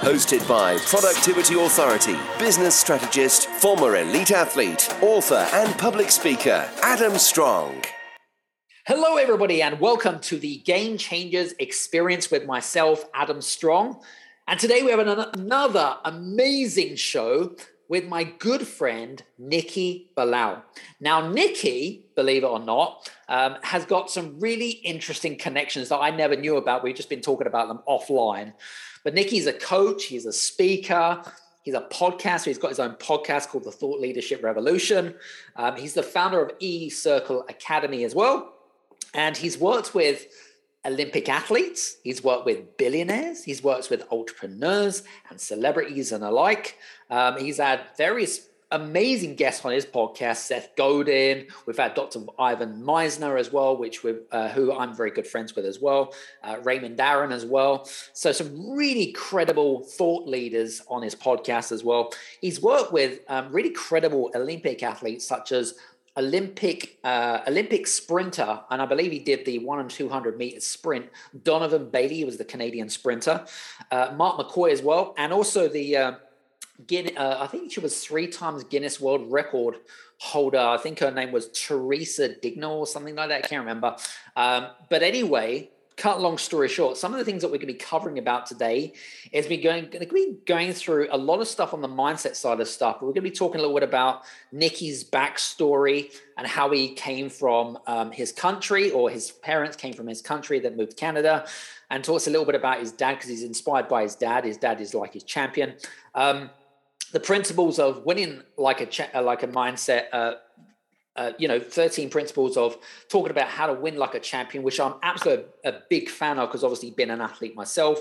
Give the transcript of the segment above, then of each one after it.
Hosted by Productivity Authority, business strategist, former elite athlete, author, and public speaker, Adam Strong. Hello, everybody, and welcome to the Game Changers experience with myself, Adam Strong. And today we have another amazing show with my good friend, Nicky Billou. Now, Nicky, believe it or not, um, has got some really interesting connections that I never knew about. We've just been talking about them offline. But Nicky's a coach, he's a speaker, He's a podcaster. He's got his own podcast called The Thought Leadership Revolution. Um, he's the founder of E Circle Academy as well. And he's worked with Olympic athletes, he's worked with billionaires, he's worked with entrepreneurs and celebrities and alike. Um, he's had various amazing guests on his podcast, Seth Godin. We've had Dr. Ivan Misner as well, which we uh, who I'm very good friends with as well. Uh, Raymond Aaron as well. So some really credible thought leaders on his podcast as well. He's worked with um, really credible Olympic athletes such as Olympic uh, Olympic sprinter, and I believe he did the one and two hundred meter sprint. Donovan Bailey was the Canadian sprinter. Uh, Mark McCoy as well, and also the Guinness, uh, I think she was three times Guinness World Record holder. I think her name was Teresa Digno or something like that. I can't remember. Um, but anyway, cut long story short, some of the things that we're going to be covering about today is we're going, going to be going through a lot of stuff on the mindset side of stuff. We're going to be talking a little bit about Nicky's backstory and how he came from um, his country or his parents came from his country that moved to Canada and talks a little bit about his dad because he's inspired by his dad. His dad is like his champion. Um, the principles of winning like a cha- like a mindset uh, uh, you know 13 principles of talking about how to win like a champion which i'm absolutely a, a big fan of because obviously been an athlete myself.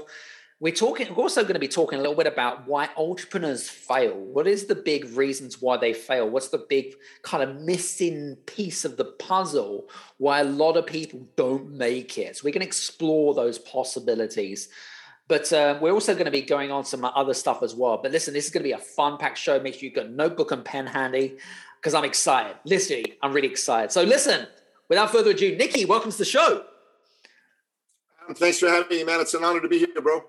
We're talking we're also going to be talking a little bit about why entrepreneurs fail. What is the big reasons why they fail? What's the big kind of missing piece of the puzzle why a lot of people don't make it? So we can explore those possibilities but uh, we're also going to be going on some other stuff as well. But listen, this is going to be a fun packed show. Make sure you've got notebook and pen handy because I'm excited. Literally, I'm really excited. So listen, without further ado, Nicky, welcome to the show. Um, thanks for having me, man. It's an honor to be here, bro.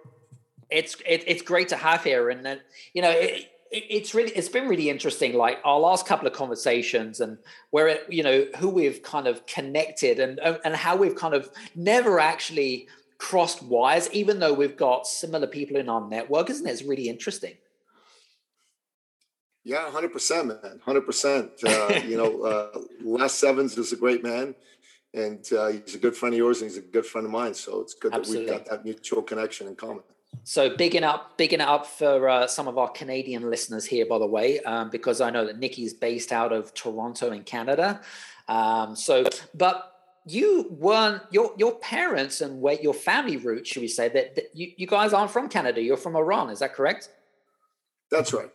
It's it, it's great to have here, and uh, you know. It, it's really it's been really interesting like our last couple of conversations and where it, you know who we've kind of connected and and how we've kind of never actually crossed wires, even though we've got similar people in our network, isn't it? It's really interesting. Yeah, hundred percent, man, hundred percent. Uh, you know, uh, Les Evans is a great man, and uh, he's a good friend of yours, and he's a good friend of mine. So it's good Absolutely. that we've got that mutual connection in common. So bigging up, bigging up for uh, some of our Canadian listeners here, by the way, um, because I know that Nicky's based out of Toronto in Canada. Um, so, but you weren't your your parents and where your family roots, should we say that, that you, you guys aren't from Canada, you're from Iran, is that correct? That's right.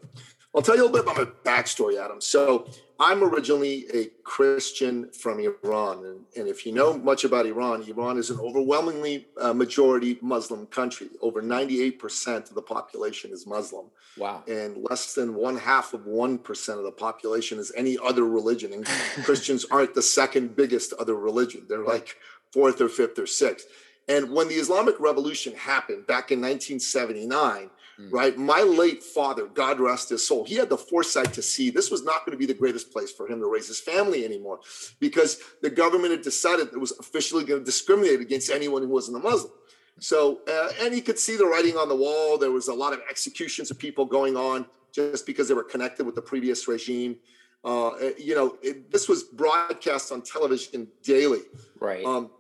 I'll tell you a little bit about my backstory, Adam. So I'm originally a Christian from Iran. And, and if you know much about Iran, Iran is an overwhelmingly uh, majority Muslim country. Over 98% of the population is Muslim. Wow. And less than one half of 1% of the population is any other religion. And Christians aren't the second biggest other religion, they're like fourth or fifth or sixth. And when the Islamic Revolution happened back in 1979, mm. right? My late father, God rest his soul, he had the foresight to see this was not going to be the greatest place for him to raise his family anymore because the government had decided it was officially going to discriminate against anyone who wasn't a Muslim. So, uh, and he could see the writing on the wall. There was a lot of executions of people going on just because they were connected with the previous regime. Uh, uh you know, it, this was broadcast on television daily. Right. Um,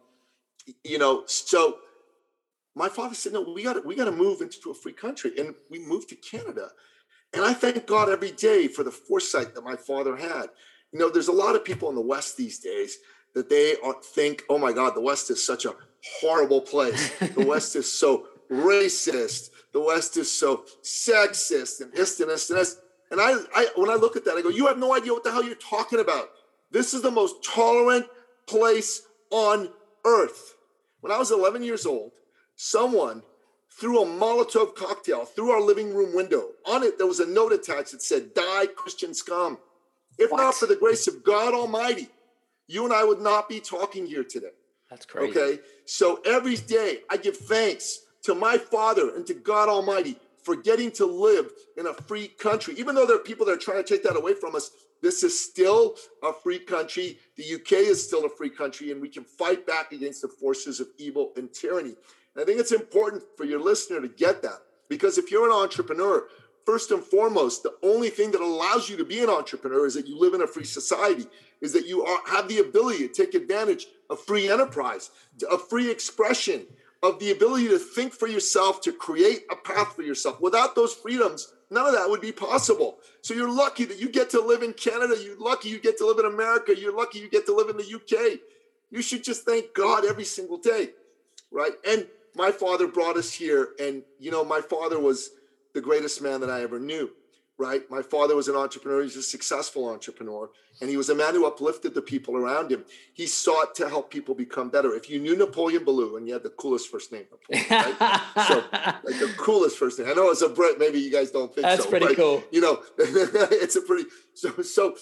you know, so my father said, "No, we got to we got to move into a free country," and we moved to Canada. And I thank God every day for the foresight that my father had. You know, there's a lot of people in the West these days that they think, "Oh my God, the West is such a horrible place. The West is so racist. The West is so sexist and this and this and this." And I, I, when I look at that, I go, you have no idea what the hell you're talking about. This is the most tolerant place on earth. When I was 11 years old, someone threw a Molotov cocktail through our living room window. On it, there was a note attached that said, Die Christian scum. If what? not for the grace of God Almighty, you and I would not be talking here today. That's crazy. Okay. So every day I give thanks to my Father and to God Almighty for getting to live in a free country. Even though there are people that are trying to take that away from us, this is still a free country. The UK is still a free country, and we can fight back against the forces of evil and tyranny. I think it's important for your listener to get that because if you're an entrepreneur, first and foremost, the only thing that allows you to be an entrepreneur is that you live in a free society, is that you are, have the ability to take advantage of free enterprise, of free expression, of the ability to think for yourself, to create a path for yourself. Without those freedoms, none of that would be possible. So you're lucky that you get to live in Canada. You're lucky you get to live in America. You're lucky you get to live in the UK. You should just thank God every single day, right? And my father brought us here, and you know, my father was the greatest man that I ever knew right? My father was an entrepreneur. He's a successful entrepreneur. And he was a man who uplifted the people around him. He sought to help people become better. If you knew Napoleon Billou, and you had the coolest first name, Napoleon, right? so, like the coolest first name. I know as a Brit, maybe you guys don't think That's so. pretty but, cool. You know, it's a pretty, so, so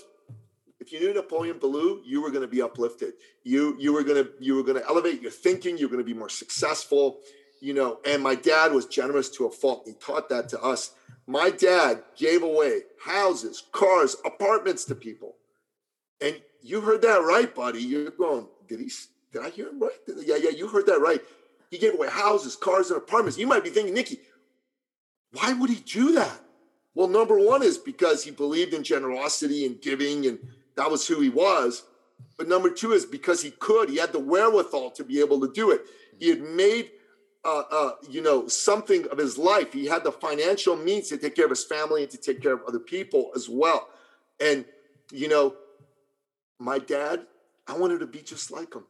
if you knew Napoleon Billou, you were going to be uplifted. You, you were going to, you were going to elevate your thinking. You're going to be more successful, you know, and my dad was generous to a fault. He taught that to us my dad gave away houses, cars, apartments to people. And you heard that right, buddy. You're going, did he, did I hear him right? Yeah, yeah, you heard that right. He gave away houses, cars, and apartments. You might be thinking, Nicky, why would he do that? Well, number one is because he believed in generosity and giving, and that was who he was. But number two is because he could. He had the wherewithal to be able to do it. He had made uh, uh, you know, something of his life. He had the financial means to take care of his family and to take care of other people as well. And, you know, my dad, I wanted to be just like him.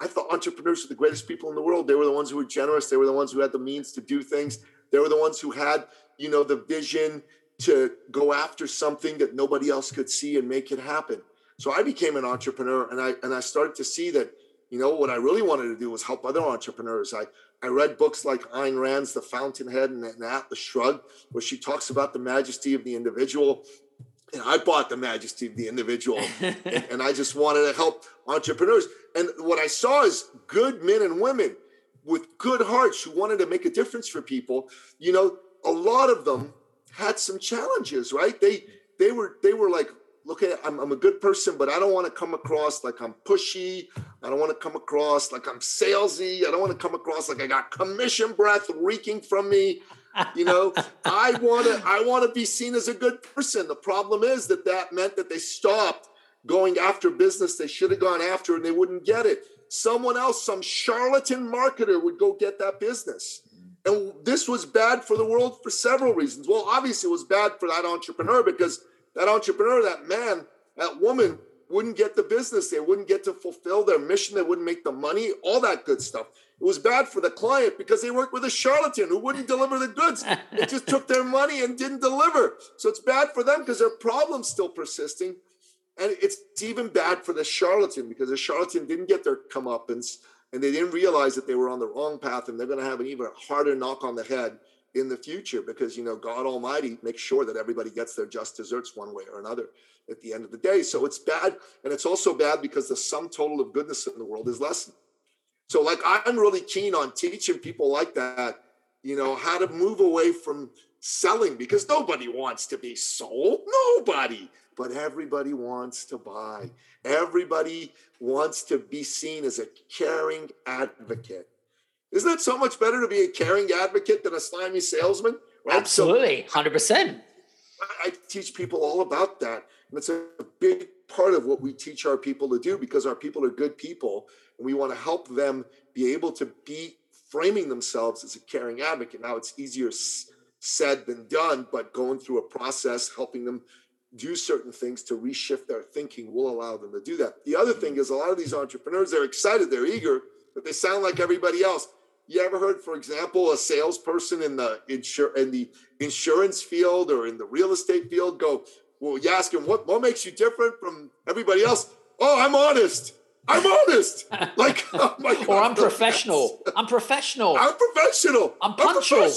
I thought entrepreneurs were the greatest people in the world. They were the ones who were generous. They were the ones who had the means to do things. They were the ones who had, you know, the vision to go after something that nobody else could see and make it happen. So I became an entrepreneur and I and I started to see that, you know, what I really wanted to do was help other entrepreneurs. I I read books like Ayn Rand's The Fountainhead and, and Atlas Shrugged, where she talks about the majesty of the individual. And I bought the majesty of the individual, and, and I just wanted to help entrepreneurs. And what I saw is good men and women with good hearts who wanted to make a difference for people. You know, a lot of them had some challenges, right? They they were they were like look at I'm, I'm a good person, but I don't want to come across like I'm pushy. I don't want to come across like I'm salesy. I don't want to come across like I got commission breath reeking from me. You know, I want to I want to be seen as a good person. The problem is that that meant that they stopped going after business they should have gone after and they wouldn't get it. Someone else, some charlatan marketer would go get that business. And this was bad for the world for several reasons. Well, obviously, it was bad for that entrepreneur because that entrepreneur, that man, that woman wouldn't get the business. They wouldn't get to fulfill their mission. They wouldn't make the money, all that good stuff. It was bad for the client because they worked with a charlatan who wouldn't deliver the goods. It just took their money and didn't deliver. So it's bad for them because their problem's still persisting. And it's even bad for the charlatan because the charlatan didn't get their comeuppance and they didn't realize that they were on the wrong path and they're going to have an even harder knock on the head in the future because you know God Almighty makes sure that everybody gets their just desserts one way or another at the end of the day. So it's bad, and it's also bad because the sum total of goodness in the world is lessened. So like I'm really keen on teaching people like that, you know, how to move away from selling because nobody wants to be sold. Nobody. But everybody wants to buy. Everybody wants to be seen as a caring advocate. Isn't it so much better to be a caring advocate than a slimy salesman? Right? Absolutely, hundred so percent. I teach people all about that, and it's a big part of what we teach our people to do because our people are good people, and we want to help them be able to be framing themselves as a caring advocate. Now, it's easier said than done, but going through a process, helping them do certain things to reshift their thinking will allow them to do that. The other thing is a lot of these entrepreneurs, they're excited, they're eager, but they sound like everybody else You ever heard, for example, a salesperson in the insur- in the insurance field or in the real estate field go, well, you ask him what what makes you different from everybody else? Oh, I'm honest. I'm honest. Like, oh my God. or I'm professional. I'm professional. I'm professional. I'm punctual. I'm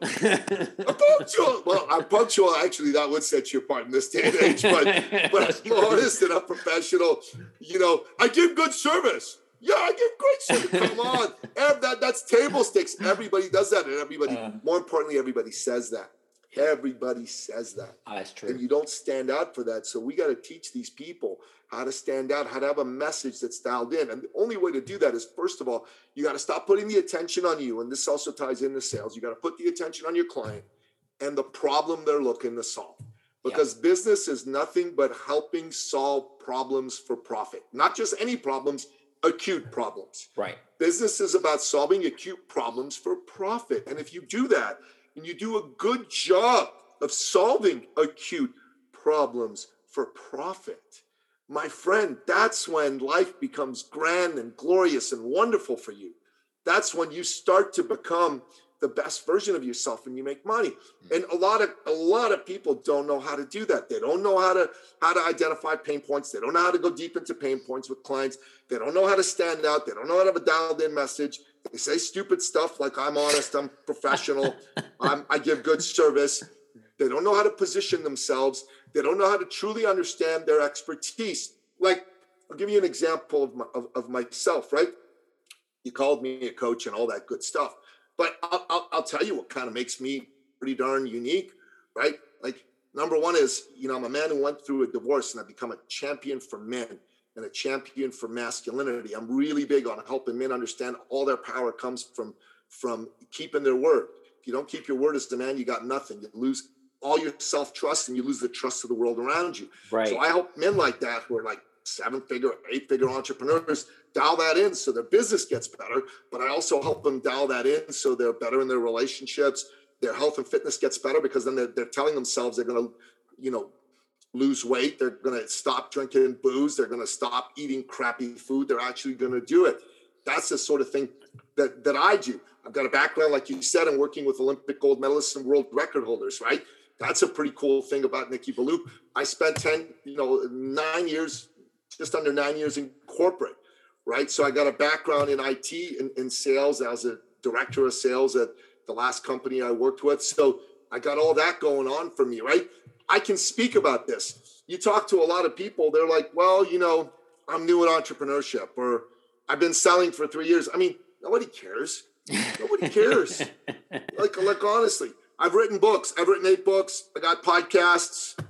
professional. I'm punctual. Well, I'm punctual. Actually, that would set you apart in this day and age. But, but I'm honest and I'm professional. You know, I give good service. Yeah, I give great service. Come on. That, that's table stakes. Everybody does that. And everybody, Uh. more importantly, everybody says that. Everybody says that Oh, that's true. and you don't stand out for that. So we got to teach these people how to stand out, how to have a message that's dialed in. And the only way to do that is, first of all, you got to stop putting the attention on you. And this also ties into sales. You got to put the attention on your client and the problem they're looking to solve. Because business is nothing but helping solve problems for profit, not just any problems, acute problems. Right. Business is about solving acute problems for profit. And if you do that and you do a good job of solving acute problems for profit, my friend, that's when life becomes grand and glorious and wonderful for you. That's when you start to become the best version of yourself and you make money. Hmm. And a lot of a lot of people don't know how to do that. They don't know how to how to identify pain points. They don't know how to go deep into pain points with clients. They don't know how to stand out. They don't know how to have a dialed in message. They say stupid stuff like I'm honest, I'm professional, I'm, I give good service. They don't know how to position themselves. They don't know how to truly understand their expertise. Like, I'll give you an example of, my, of, of myself, right? You called me a coach and all that good stuff. But I'll, I'll, I'll tell you what kind of makes me pretty darn unique, right? Like, number one is, you know, I'm a man who went through a divorce and I've become a champion for men and a champion for masculinity. I'm really big on helping men understand all their power comes from from keeping their word. If you don't keep your word as the man, you got nothing. You lose all your self-trust and you lose the trust of the world around you. Right. So I help men like that who are like seven-figure, eight-figure entrepreneurs dial that in so their business gets better. But I also help them dial that in so they're better in their relationships. Their health and fitness gets better because then they're, they're telling themselves they're going to, you know, lose weight. They're going to stop drinking booze. They're going to stop eating crappy food. They're actually going to do it. That's the sort of thing that, that I do. I've got a background, like you said, in working with Olympic gold medalists and world record holders, right? That's a pretty cool thing about Nicky Billou. I spent 10, you know, nine years, just under nine years in corporate, right? So I got a background in IT and in, in sales as a director of sales at the last company I worked with. So I got all that going on for me, right? I can speak about this. You talk to a lot of people, they're like, well, you know, I'm new at entrepreneurship or I've been selling for three years. I mean, nobody cares. Nobody cares. like, like honestly, I've written books. I've written eight books. I got podcasts.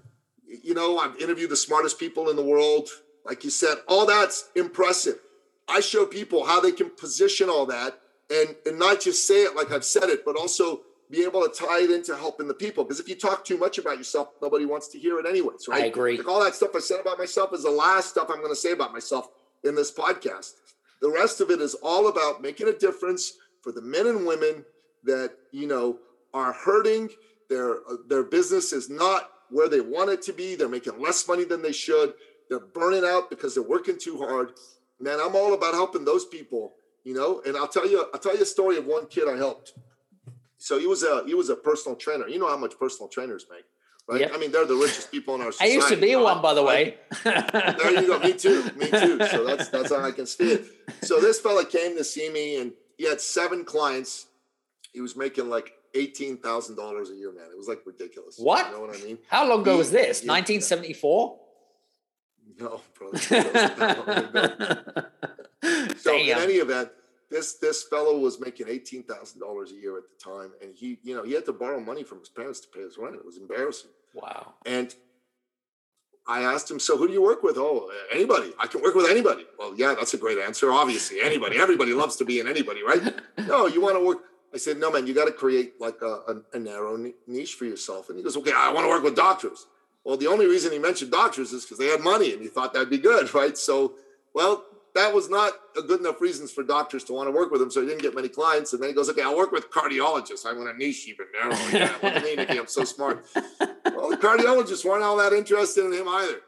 You know, I've interviewed the smartest people in the world. Like you said, all that's impressive. I show people how they can position all that and, and not just say it like I've said it, but also be able to tie it into helping the people. Because if you talk too much about yourself, nobody wants to hear it anyways, right? I agree. Like all that stuff I said about myself is the last stuff I'm going to say about myself in this podcast. The rest of it is all about making a difference for the men and women that, you know, are hurting. Their uh, their business is not where they want it to be. They're making less money than they should. They're burning out because they're working too hard. Man, I'm all about helping those people, you know. And I'll tell you, I'll tell you a story of one kid I helped. So he was a he was a personal trainer. You know how much personal trainers make, right? Yep. I mean, they're the richest people in our society. I used to be one, by the way. there you go. Me too. Me too. So that's that's how I can see it. So this fella came to see me, and he had seven clients. He was making like eighteen thousand dollars a year, man. It was like ridiculous. What? You know what I mean? How long ago was this? 1974? No, brother. so in any event, this this fellow was making eighteen thousand dollars a year at the time, and he, you know, he had to borrow money from his parents to pay his rent. It was embarrassing. Wow. And I asked him, so who do you work with? Oh, anybody. I can work with anybody. Well, yeah, that's a great answer. Obviously, anybody. Everybody loves to be in anybody, right? No, you want to work. I said, no, man, you got to create like a, a, a narrow niche for yourself. And he goes, okay, I want to work with doctors. Well, the only reason he mentioned doctors is because they had money and he thought that'd be good, right? So, well, that was not a good enough reasons for doctors to want to work with him. So he didn't get many clients. And then he goes, okay, I'll work with cardiologists. I want a niche even narrower. Yeah, what do you mean, Nicky? I'm so smart. Well, the cardiologists weren't all that interested in him either.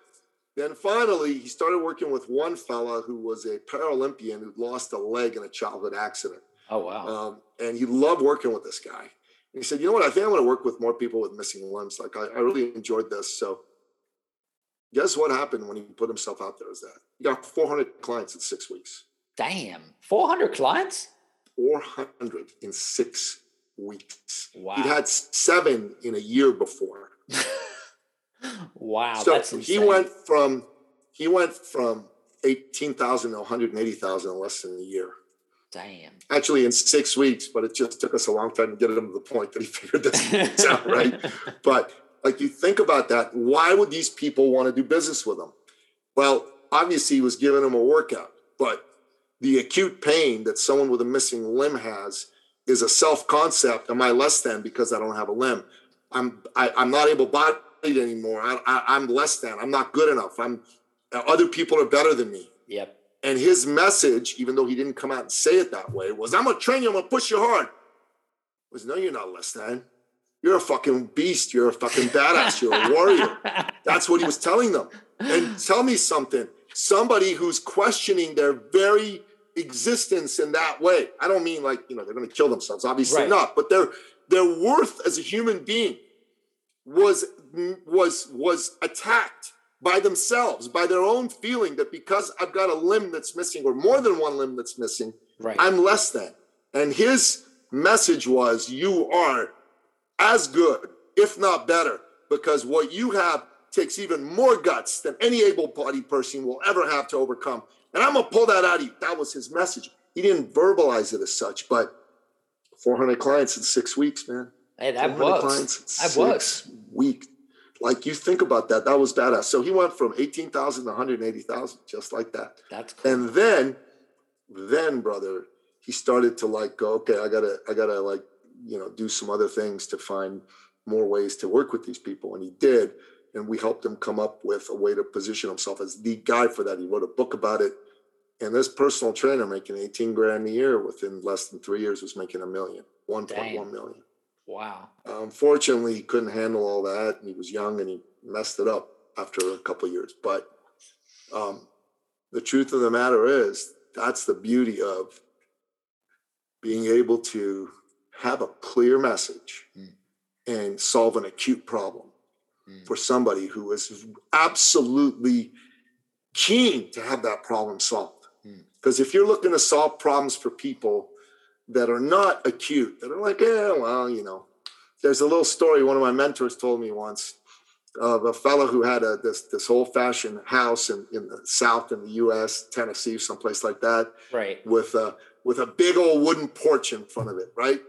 Then finally, he started working with one fella who was a Paralympian who lost a leg in a childhood accident. Oh wow! Um, and he loved working with this guy. And he said, "You know what? I think I want to work with more people with missing limbs. Like I, I really enjoyed this." So, guess what happened when he put himself out there? Is that he got 400 clients in six weeks? Damn, 400 clients. 400 in six weeks. Wow. He'd had seven in a year before. wow. So he went from he went from 18,000 to 180,000 in less than a year. Damn. Actually, in six weeks, but it just took us a long time to get him to the point that he figured this out, right? But like you think about that, why would these people want to do business with him? Well, obviously, he was giving them a workout, but the acute pain that someone with a missing limb has is a self concept. Am I less than because I don't have a limb? I'm I, am i am not able bodied anymore. I, I, I'm less than. I'm not good enough. I'm other people are better than me. Yep. And his message, even though he didn't come out and say it that way, was I'm gonna train you, I'm gonna push you hard. Was no, you're not less than. You're a fucking beast. You're a fucking badass. You're a warrior. That's what he was telling them. And tell me something. Somebody who's questioning their very existence in that way. I don't mean like, you know, they're gonna kill themselves, obviously right. not, but their their worth as a human being was was was attacked by themselves, by their own feeling that because I've got a limb that's missing or more than one limb that's missing, right. I'm less than. And his message was, You are as good, if not better, because what you have takes even more guts than any able bodied person will ever have to overcome. And I'm going to pull that out of you. That was his message. He didn't verbalize it as such, but 400 clients in six weeks, man. Hey, that works. That works. Week. Like you think about that, that was badass. So he went from 18,000 to 180,000, just like that. That's cool. And then, then brother, he started to like go, okay, I gotta, I gotta like, you know, do some other things to find more ways to work with these people. And he did. And we helped him come up with a way to position himself as the guy for that. He wrote a book about it. And this personal trainer making 18 grand a year within less than three years was making a million, 1.1 million. Wow. Unfortunately, um, he couldn't handle all that. And he was young and he messed it up after a couple years. But um, the truth of the matter is, that's the beauty of being able to have a clear message mm. and solve an acute problem mm. for somebody who is absolutely keen to have that problem solved. Because mm. if you're looking to solve problems for people that are not acute, that are like, yeah, well, you know. There's a little story one of my mentors told me once of a fellow who had a this this old fashioned house in, in the South in the U.S., Tennessee, someplace like that, right? With a with a big old wooden porch in front of it, right?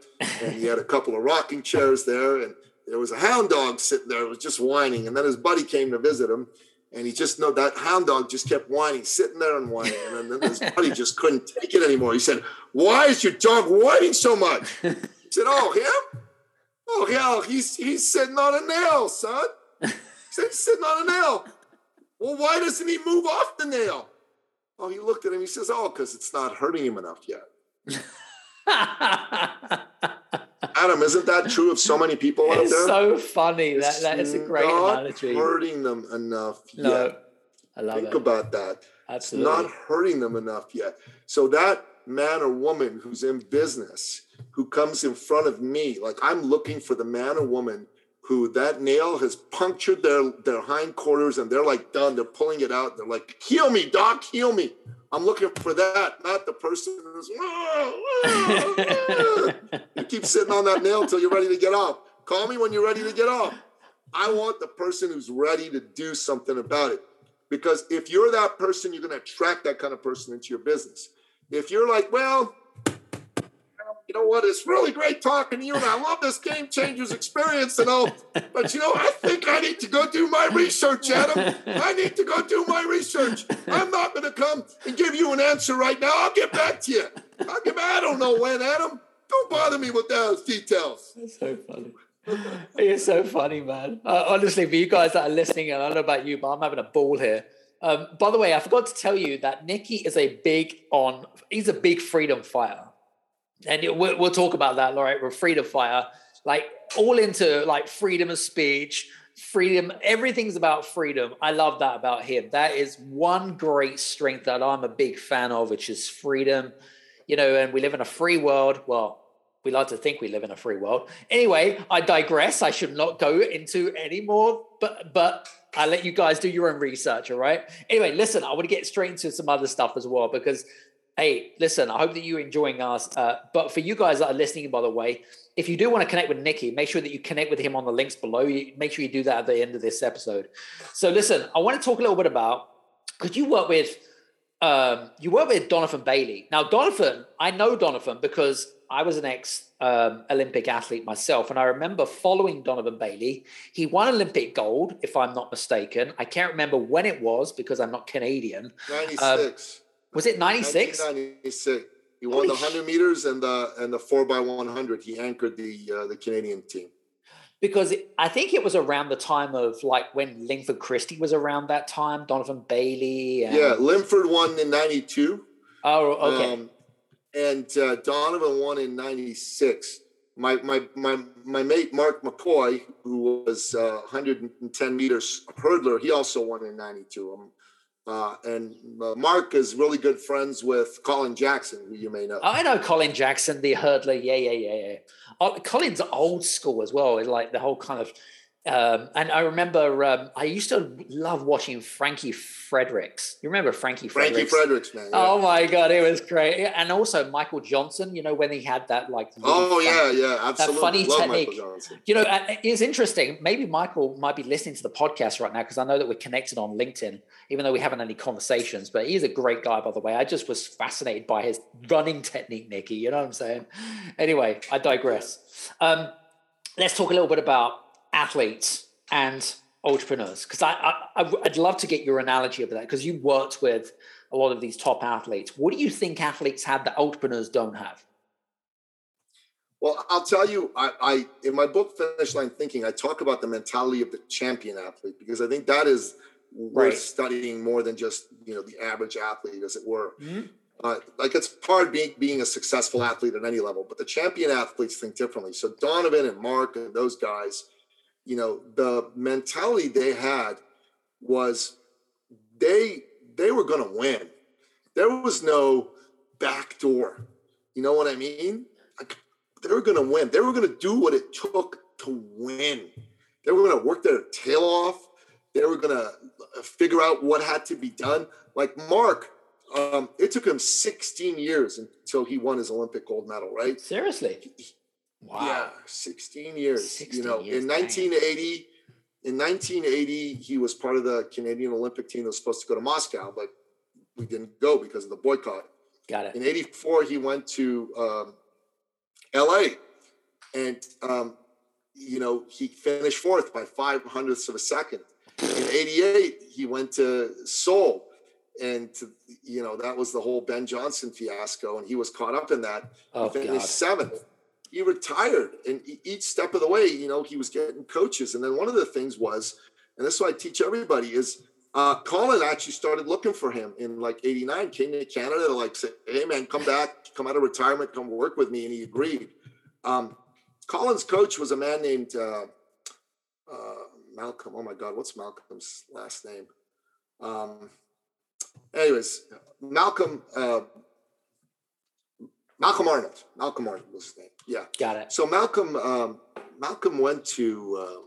And he had a couple of rocking chairs there, and there was a hound dog sitting there, it was just whining. And then his buddy came to visit him, and he just know that hound dog just kept whining, sitting there and whining. And then his buddy just couldn't take it anymore. He said, Why is your dog whining so much? He said, Oh, him? Oh, hell, he's he's sitting on a nail, son. He said he's sitting on a nail. Well, why doesn't he move off the nail? Oh, he looked at him. He says, Oh, because it's not hurting him enough yet. Adam, isn't that true of so many people out it's there? so funny. That that is a great not analogy. Hurting them enough no, yet. I love it. Think it. about that. Absolutely. It's not hurting them enough yet. So that man or woman who's in business, who comes in front of me, like I'm looking for the man or woman who that nail has punctured their their hindquarters and they're like done. They're pulling it out. They're like, heal me, doc, heal me. I'm looking for that, not the person who's you keep sitting on that nail until you're ready to get off. Call me when you're ready to get off. I want the person who's ready to do something about it. Because if you're that person, you're going to attract that kind of person into your business. If you're like, well, you know what? It's really great talking to you, and I love this game changers experience and all. But you know, I think I need to go do my research, Adam. I need to go do my research. I'm not going to come and give you an answer right now. I'll get back to you. I'll get back. I don't know when, Adam. Don't bother me with those details. That's so funny. You're so funny, man. Uh, honestly, for you guys that are listening, and I don't know about you, but I'm having a ball here. Um, by the way, I forgot to tell you that Nicky is a big on. He's a big freedom fighter and we'll, we'll talk about that, all right? With freedom fire, like all into like freedom of speech, freedom. Everything's about freedom. I love that about him. That is one great strength that I'm a big fan of, which is freedom. you know, and we live in a free world. Well, we like to think we live in a free world. Anyway, I digress. I should not go into any more, but but I'll let you guys do your own research. All right. Anyway, listen, I want to get straight into some other stuff as well because hey, listen, I hope that you're enjoying us. Uh, but for you guys that are listening, by the way, if you do want to connect with Nicky, make sure that you connect with him on the links below. You, make sure you do that at the end of this episode. So listen, I want to talk a little bit about because you work with um, you work with Donovan Bailey. Now, Donovan, I know Donovan because I was an ex um, Olympic athlete myself, and I remember following Donovan Bailey. He won Olympic gold, if I'm not mistaken. I can't remember when it was because I'm not Canadian. Ninety Um, six. Was it 96? Ninety six. He won Holy the sh- hundred meters and the and the four by one hundred. He anchored the uh, the Canadian team. Because I think it was around the time of like when Linford Christie was around that time, Donovan Bailey. And, Yeah, Linford won in ninety two. Oh, okay. Um, and uh, Donovan won in '96. My my my my mate Mark McCoy, who was uh, 110 meters hurdler, he also won in '92. Um, uh, and uh, Mark is really good friends with Colin Jackson, who you may know. I know Colin Jackson, the hurdler. Yeah, yeah, yeah, yeah. Oh, Colin's old school as well. Like the whole kind of, um, and I remember um, I used to love watching Frankie Fredericks. You remember Frankie Fredericks? Frankie Fredericks? Man. yeah. Oh my god, it was great. And also Michael Johnson. You know when he had that like. Oh yeah, yeah, absolutely. funny Love technique. You know, it's interesting. Maybe Michael might be listening to the podcast right now because I know that we're connected on LinkedIn, even though we haven't had any conversations. But he's a great guy, by the way. I just was fascinated by his running technique, Nicky. You know what I'm saying? Anyway, I digress. Um, let's talk a little bit about athletes and entrepreneurs because I, I I'd love to get your analogy of that because you worked with a lot of these top athletes. What do you think athletes have that entrepreneurs don't have? Well, I'll tell you, I, I in my book Finish Line Thinking, I talk about the mentality of the champion athlete because I think that is worth Right. studying more than just you know the average athlete, as it were. Mhm. Uh, like it's hard being being a successful athlete at any level, but the champion athletes think differently. So Donovan and Mark and those guys, you know, the mentality they had was they they were going to win. There was no back door. You know what I mean? Like they were going to win. They were going to do what it took to win. They were going to work their tail off. They were going to figure out what had to be done. Like Mark, um, it took him 16 years until he won his Olympic gold medal, right? Seriously? Wow. Yeah, 16 years. 16 you know, years, in 1980, 1980, in 1980, he was part of the Canadian Olympic team that was supposed to go to Moscow, but we didn't go because of the boycott. Got it. In 84, he went to um, LA and, um, you know, he finished fourth by five hundredths of a second. In 88, he went to Seoul. And, to, you know, that was the whole Ben Johnson fiasco. And he was caught up in that. Oh, He God. finished seventh. He retired. And each step of the way, you know, he was getting coaches. And then one of the things was, and this is what I teach everybody, is uh, Colin actually started looking for him in like 89, came to Canada to like say, hey man, come back, come out of retirement, come work with me. And he agreed. Um, Colin's coach was a man named uh, uh, Malcolm. Oh my God, what's Malcolm's last name? Um, anyways, Malcolm, uh, Malcolm Arnold. Malcolm Arnold was his name. Yeah. Got it. So Malcolm, um, Malcolm went to um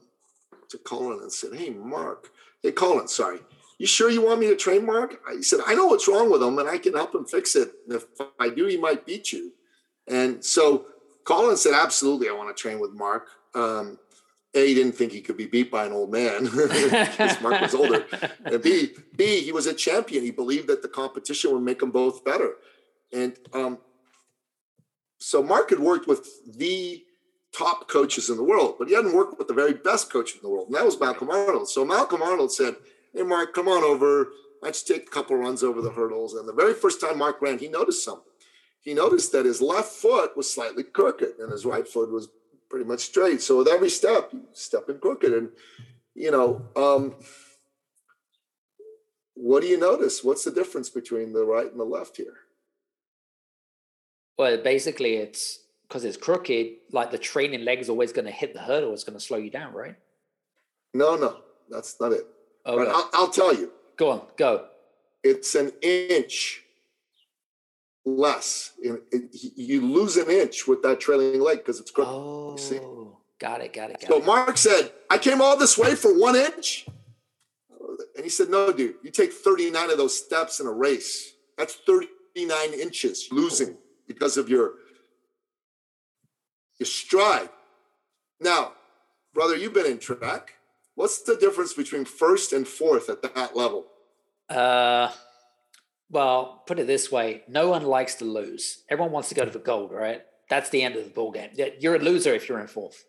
to Colin and said, "Hey, Mark, hey Colin, sorry, you sure you want me to train Mark?" He said, "I know what's wrong with him, and I can help him fix it. And if I do, he might beat you." And so Colin said, "Absolutely, I want to train with Mark." Um, a, he didn't think he could be beat by an old man because Mark was older. And B, B, he was a champion. He believed that the competition would make them both better. And um, so Mark had worked with the top coaches in the world, but he hadn't worked with the very best coach in the world, and that was Malcolm Arnold. So Malcolm Arnold said, "Hey, Mark, come on over. Let's take a couple runs over the hurdles." And the very first time Mark ran, he noticed something. He noticed that his left foot was slightly crooked, and his right foot was pretty much straight. So with every step, he stepping crooked, and you know. Um, what do you notice? What's the difference between the right and the left here? Well, basically, it's because it's crooked. Like the trailing leg is always going to hit the hurdle. It's going to slow you down, right? No, no, that's not it. Okay. But I'll, I'll tell you, Go on, go. it's an inch less. In, in, you lose an inch with that trailing leg because it's crooked. Oh, got it, got it, got so it. Mark said, I came all this way for one inch. And he said, No, dude, you take 39 of those steps in a race. That's 39 inches losing because of your, your stride. Now, brother, you've been in track. What's the difference between first and fourth at that level? Uh, well, put it this way: no one likes to lose. Everyone wants to go to the gold, right? That's the end of the ball game. You're a loser if you're in fourth.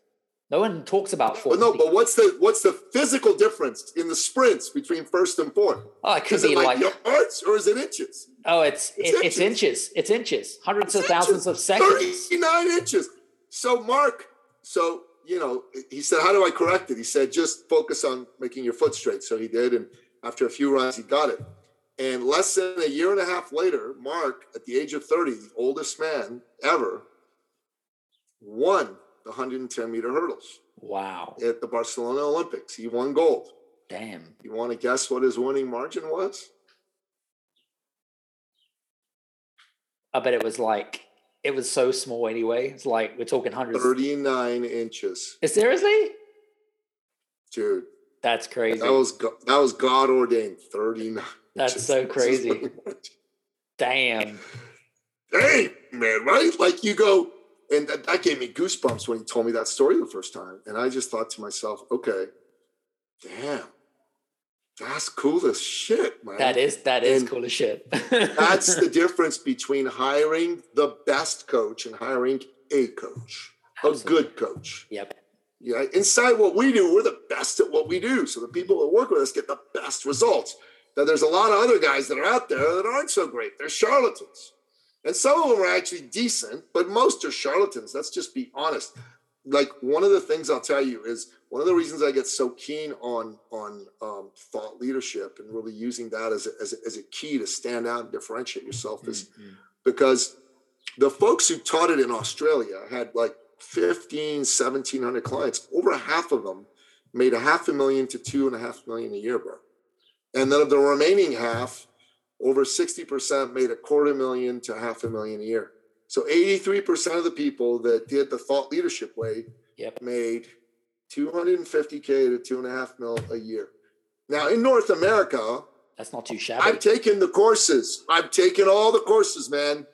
No one talks about fourth. no, but what's the what's the physical difference in the sprints between first and fourth? oh, it could Is it be like, like, yards or is it inches? oh, it's It's it, it's inches. It's inches. Hundreds of It's thousands of seconds. 39 inches. So Mark, so you know, he said, How do I correct it? He said, just focus on making your foot straight. So he did, and after a few runs, he got it. And less than a year and a half later, Mark, at the age of 30, the oldest man ever, won the 110 meter hurdles Wow. at the Barcelona Olympics. He won gold. Damn. You want to guess what his winning margin was? I bet it was like it was so small anyway. It's like we're talking hundreds. 39 inches. Seriously? Dude, That's crazy. that was that was God ordained. 39. That's inches. so crazy. Damn. Dang, man, right? Like you go, and that, that gave me goosebumps when he told me that story the first time. And I just thought to myself, okay, damn, that's cool as shit, man. That is that is And cool as shit. That's the difference between hiring the best coach and hiring a coach, a good coach. Yep. Yeah, inside what we do, we're the best at what we do. So the people that work with us get the best results. Now, there's a lot of other guys that are out there that aren't so great. They're charlatans. And some of them are actually decent, but most are charlatans. Let's just be honest. Like one of the things I'll tell you is one of the reasons I get so keen on on um, thought leadership and really using that as a, as, a, as a key to stand out and differentiate yourself is Mhm. because the folks who taught it in Australia had like 15, 1700 clients. Over half of them made a half a million to two and a half million a year, bro. And then of the remaining half, over 60% made a quarter million to half a million a year. So 83% of the people that did the thought leadership way Yep. made 250K to two and a half mil a year. Now in North America, That's not too shabby. I've taken the courses. I've taken all the courses, man.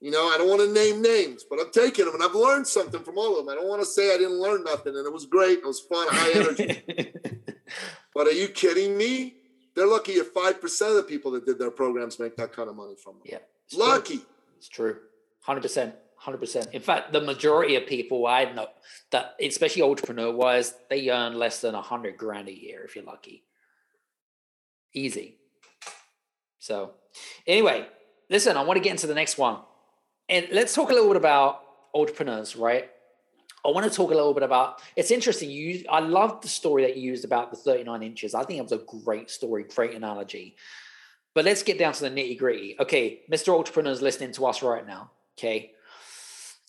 You know, I don't want to name names, but I've taken them and I've learned something from all of them. I don't want to say I didn't learn nothing and it was great. It was fun, high energy. but are you kidding me? They're lucky if 5% of the people that did their programs make that kind of money from them. yeah. It's true. Lucky. It's true. Hundred percent. Hundred percent. In fact, the majority of people I know that, especially entrepreneur wise, they earn less than a hundred grand a year if you're lucky. Easy. So, anyway, listen. I want to get into the next one, and let's talk a little bit about entrepreneurs, right? I want to talk a little bit about. It's interesting. You, I love the story that you used about the 39 inches. I think it was a great story, great analogy. But let's get down to the nitty gritty. Okay, Mr. Entrepreneur's listening to us right now. Okay.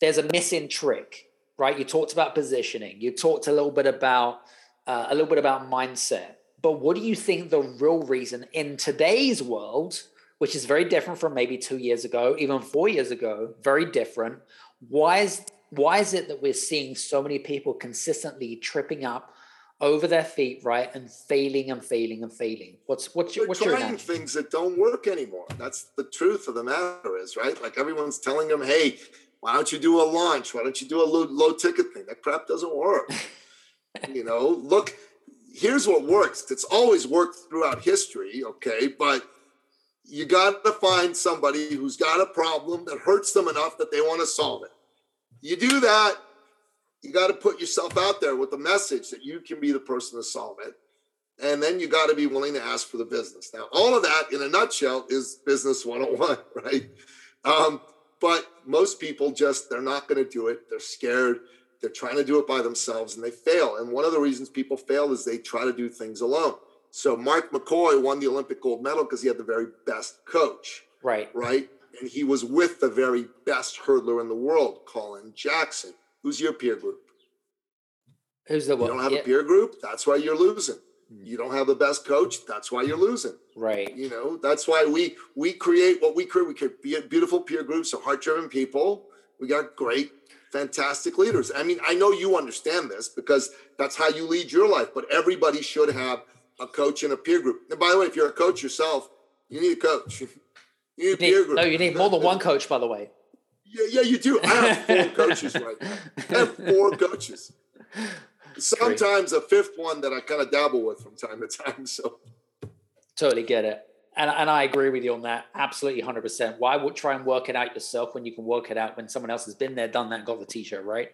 There's a missing trick, right? You talked about positioning. You talked a little bit about uh, a little bit about mindset. But what do you think the real reason in today's world, which is very different from maybe two years ago, even four years ago, very different? Why is why is it that we're seeing so many people consistently tripping up over their feet, right, and failing and failing and failing? What's what's your They're what's your trying things that don't work anymore. That's the truth of the matter is, right? Like everyone's telling them, hey, why don't you do a launch? Why don't you do a low, low ticket thing? That crap doesn't work. you know, look, here's what works. It's always worked throughout history, okay? But you got to find somebody who's got a problem that hurts them enough that they want to solve it. You do that, you got to put yourself out there with the message that you can be the person to solve it. And then you got to be willing to ask for the business. Now, all of that in a nutshell is business 101, right? Um, but most people just, they're not going to do it. They're scared. They're trying to do it by themselves and they fail. And one of the reasons people fail is they try to do things alone. So Mark McCoy won the Olympic gold medal because he had the very best coach Right. right? And he was with the very best hurdler in the world, Colin Jackson. Who's your peer group? Who's the one? You don't have Yeah. a peer group? That's why you're losing. Mm. You don't have the best coach. That's why you're losing. Right. You know, that's why we we create what we create. We create beautiful peer groups of heart-driven people. We got great, fantastic leaders. I mean, I know you understand this because that's how you lead your life. But everybody should have a coach and a peer group. And by the way, if you're a coach yourself, you need a coach. You need, No, you need more than one coach, by the way. Yeah, yeah, you do. I have four coaches right now. I have four coaches. Sometimes Great. a fifth one that I kind of dabble with from time to time. So totally get it. And, and I agree with you on that. Absolutely 100%. Why would try and work it out yourself when you can work it out when someone else has been there, done that, got the t shirt, right?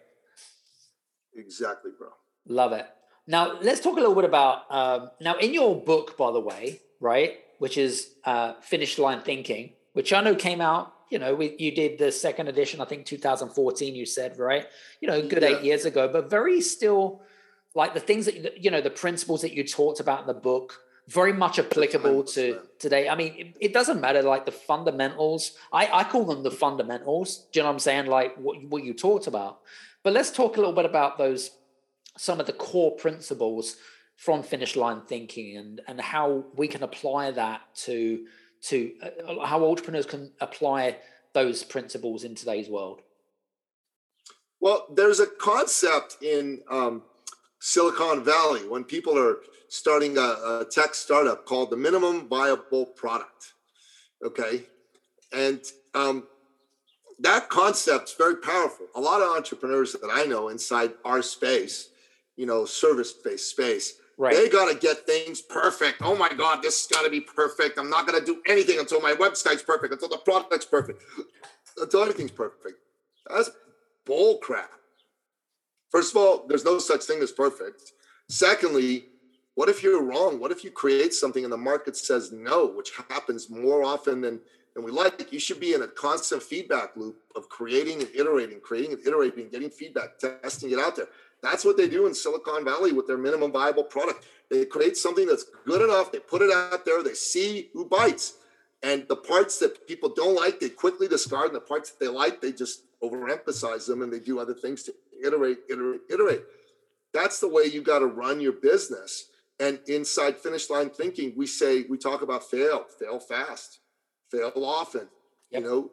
Exactly, bro. Love it. Now, let's talk a little bit about. Um, now, in your book, by the way, right, which is uh, Finish Line Thinking, which I know came out. You know, we, you did the second edition, I think 2014. You said right. You know, good yeah. eight years ago, but very still like the things that you know, the principles that you talked about in the book, very much applicable to today. I mean, it, it, doesn't matter like the fundamentals. I, I call them the fundamentals. Do you know what I'm saying? Like what, what you talked about. But let's talk a little bit about those some of the core principles from finish line thinking and and how we can apply that to to uh, how entrepreneurs can apply those principles in today's world. Well there's a concept in um, silicon valley when people are starting a, a tech startup called the minimum viable product okay? And um, that concept's very powerful. A lot of entrepreneurs that i know inside our space you know service based space Right. They got to get things perfect. Oh my God, this has got to be perfect. I'm not going to do anything until my website's perfect, until the product's perfect, until everything's perfect. That's bull crap. First of all, there's no such thing as perfect. Secondly, what if you're wrong? What if you create something and the market says no, which happens more often than, than we like? You should be in a constant feedback loop of creating and iterating, creating and iterating, getting feedback, testing it out there. That's what they do in Silicon Valley with their minimum viable product. They create something that's good enough, they put it out there, they see who bites. And the parts that people don't like, they quickly discard. And the parts that they like, they just overemphasize them and they do other things to iterate, iterate, iterate. That's the way you got to run your business. And inside finish line thinking, we say, we talk about fail, fail fast, fail often. Yep. You know,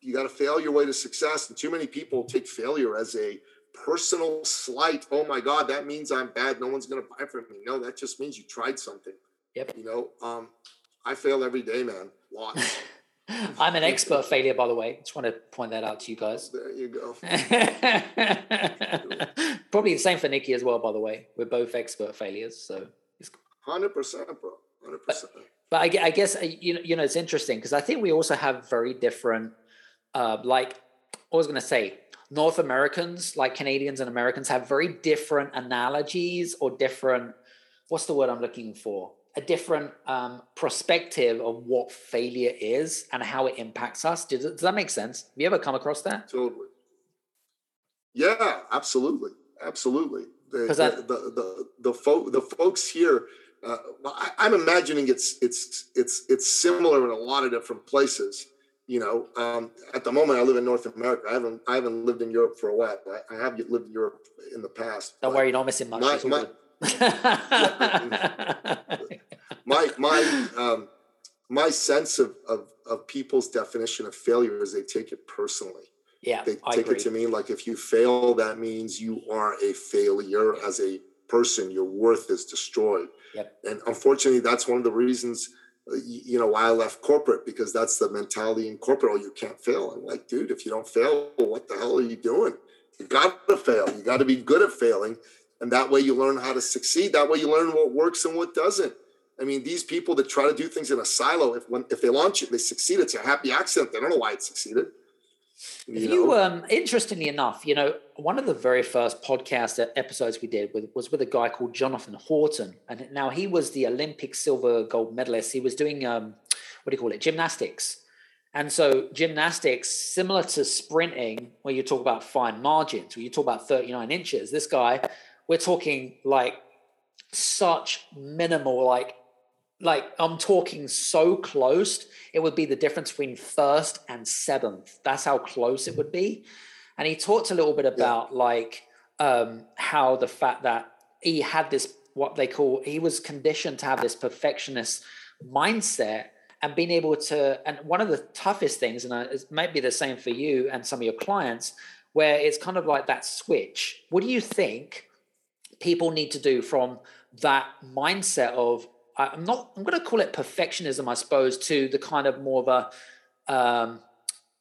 you got to fail your way to success. And too many people take failure as a personal slight. Oh my God, that means I'm bad. No one's going to buy from me. No, that just means you tried something. Yep. You know, um, I fail every day, man. Lots. I'm an expert failure, by the way. Just want to point that out to you guys. There you go. Probably the same for Nicky as well, by the way. We're both expert failures. So hundred percent, bro. Hundred percent. But I, I guess uh, you know, you know, it's interesting because I think we also have very different. Uh, like I was going to say, North Americans, like Canadians and Americans, have very different analogies or different, what's the word I'm looking for? A different um, perspective of what failure is and how it impacts us. Does, does that make sense? Have you ever come across that? Totally. Yeah, absolutely. Absolutely. The, the, the, the, the, fo- the folks here, uh, I, I'm imagining it's, it's, it's, it's similar in a lot of different places you know, um, at the moment I live in North America. I haven't I haven't lived in Europe for a while. I, I have lived in Europe in the past. Don't worry, you're not missing much. My my, my my, um, my sense of, of of people's definition of failure is they take it personally. Yeah, they I take agree. it to mean like if you fail, that means you are a failure as a person. Your worth is destroyed. Yep. And unfortunately, that's one of the reasons you know why I left corporate because that's the mentality in corporate. Oh, you can't fail. I'm like, dude, if you don't fail, what the hell are you doing? You got to fail. You got to be good at failing, and that way you learn how to succeed. That way you learn what works and what doesn't. I mean, these people that try to do things in a silo, if when if they launch it, they succeed. It's a happy accident. They don't know why it succeeded. You, you um, interestingly enough, you know, one of the very first podcast episodes we did with, was with a guy called Jonathan Horton, and now he was the Olympic silver gold medalist. He was doing um, what do you call it, gymnastics, and so gymnastics, similar to sprinting, where you talk about fine margins, where you talk about thirty nine inches. This guy, we're talking like such minimal, like like I'm talking so close, it would be the difference between first and seventh. That's how close it would be. And he talked a little bit about yeah. like um, how the fact that he had this what they call he was conditioned to have this perfectionist mindset and being able to and one of the toughest things and it might be the same for you and some of your clients where it's kind of like that switch what do you think people need to do from that mindset of i'm not i'm going to call it perfectionism i suppose to the kind of more of a um,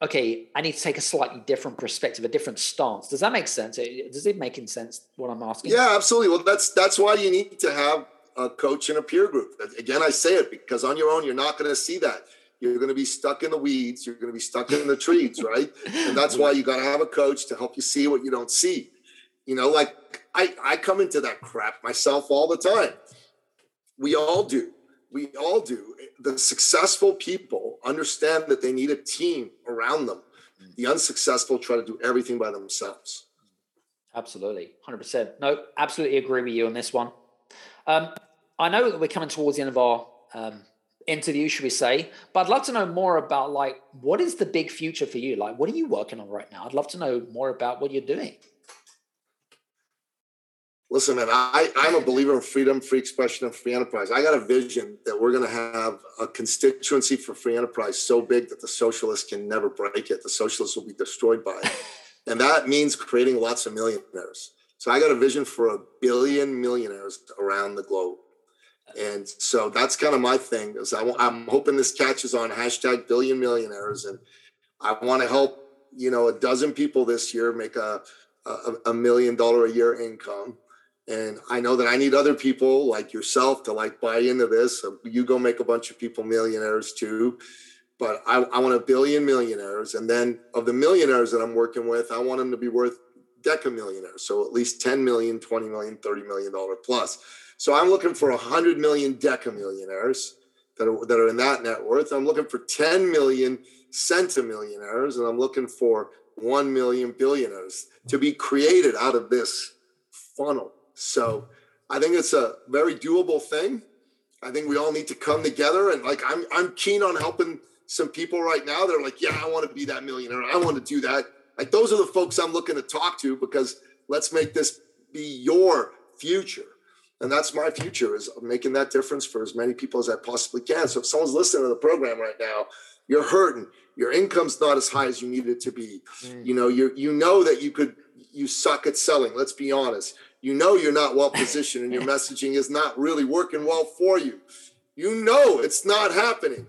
okay, I need to take a slightly different perspective, a different stance. Does that make sense? Does it make sense what I'm asking? Yeah, absolutely. Well, that's that's why you need to have a coach and a peer group. Again, I say it because on your own, you're not going to see that. You're going to be stuck in the weeds. You're going to be stuck in the trees, right? And that's why you got to have a coach to help you see what you don't see. You know, like I, I come into that crap myself all the time. We all do. We all do the successful people understand that they need a team around them. Mm. The unsuccessful try to do everything by themselves. Absolutely, hundred percent. No, absolutely agree with you on this one. Um, I know that we're coming towards the end of our um, interview, should we say? But I'd love to know more about like what is the big future for you? Like, what are you working on right now? I'd love to know more about what you're doing listen, man, I, I'm a believer in freedom, free expression, and free enterprise. I got a vision that we're going to have a constituency for free enterprise so big that the socialists can never break it. The socialists will be destroyed by it. and that means creating lots of millionaires. So I got a vision for a billion millionaires around the globe. And so that's kind of my thing is I, am hoping this catches on hashtag billion millionaires. And I want to help, you know, a dozen people this year make a, a, a million dollar a year income and I know that I need other people like yourself to like buy into this. You go make a bunch of people millionaires too. But I, I want a billion millionaires. And then of the millionaires that I'm working with, I want them to be worth deca millionaires. So at least 10 million, 20 million, 30 million dollar plus. So I'm looking for 100 million deca millionaires that are, that are in that net worth. I'm looking for 10 million centimillionaires and I'm looking for 1 million billionaires to be created out of this funnel. So I think it's a very doable thing. I think we all need to come together and like I'm I'm keen on helping some people right now. They're like, yeah, I want to be that millionaire. I want to do that. Like those are the folks I'm looking to talk to because let's make this be your future. And that's my future is making that difference for as many people as I possibly can. So if someone's listening to the program right now, you're hurting, your income's not as high as you need it to be. Mm. You know, you you know that you could you suck at selling. Let's be honest you know you're not well positioned and your messaging is not really working well for you. You know it's not happening.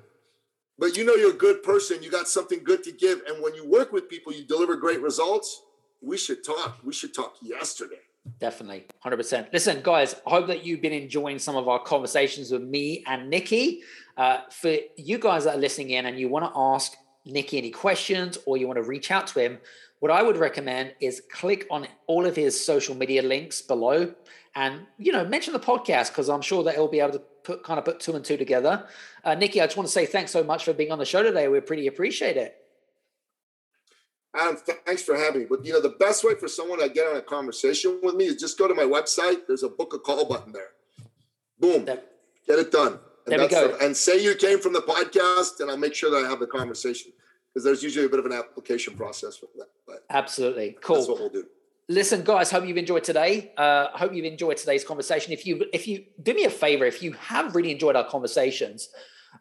But you know you're a good person, you got something good to give. And when you work with people, you deliver great results. We should talk. We should talk yesterday. Definitely, 100%. Listen, guys, I hope that you've been enjoying some of our conversations with me and Nicky. Uh, for you guys that are listening in and you want to ask Nicky any questions or you want to reach out to him, what I would recommend is click on all of his social media links below and you know mention the podcast because I'm sure that he'll be able to put kind of put two and two together. Uh, Nicky, I just want to say thanks so much for being on the show today. We pretty appreciate it. Adam, thanks for having me. But you know, the best way for someone to get on a conversation with me is just go to my website. There's a book a call button there. Boom, there, get it done. And there we go. The, and say you came from the podcast, and I'll make sure that I have the conversation because there's usually a bit of an application process for that. But absolutely cool. That's what we'll do. Listen, guys, hope you've enjoyed today. Uh, hope you've enjoyed today's conversation. If you if you do me a favor, if you have really enjoyed our conversations,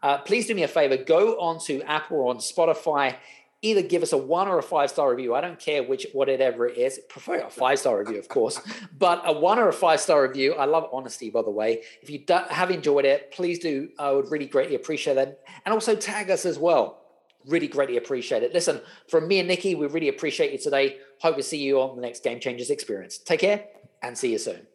uh, please do me a favor. Go onto Apple or on Spotify. Either give us a one or a five star review. I don't care which whatever it is. Prefer a five star review, of course, but a one or a five star review. I love honesty, by the way. If you have enjoyed it, please do. I would really greatly appreciate that, and also tag us as well really greatly appreciate it. Listen, from me and Nicky, we really appreciate you today. Hope to see you on the next Game Changers experience. Take care and see you soon.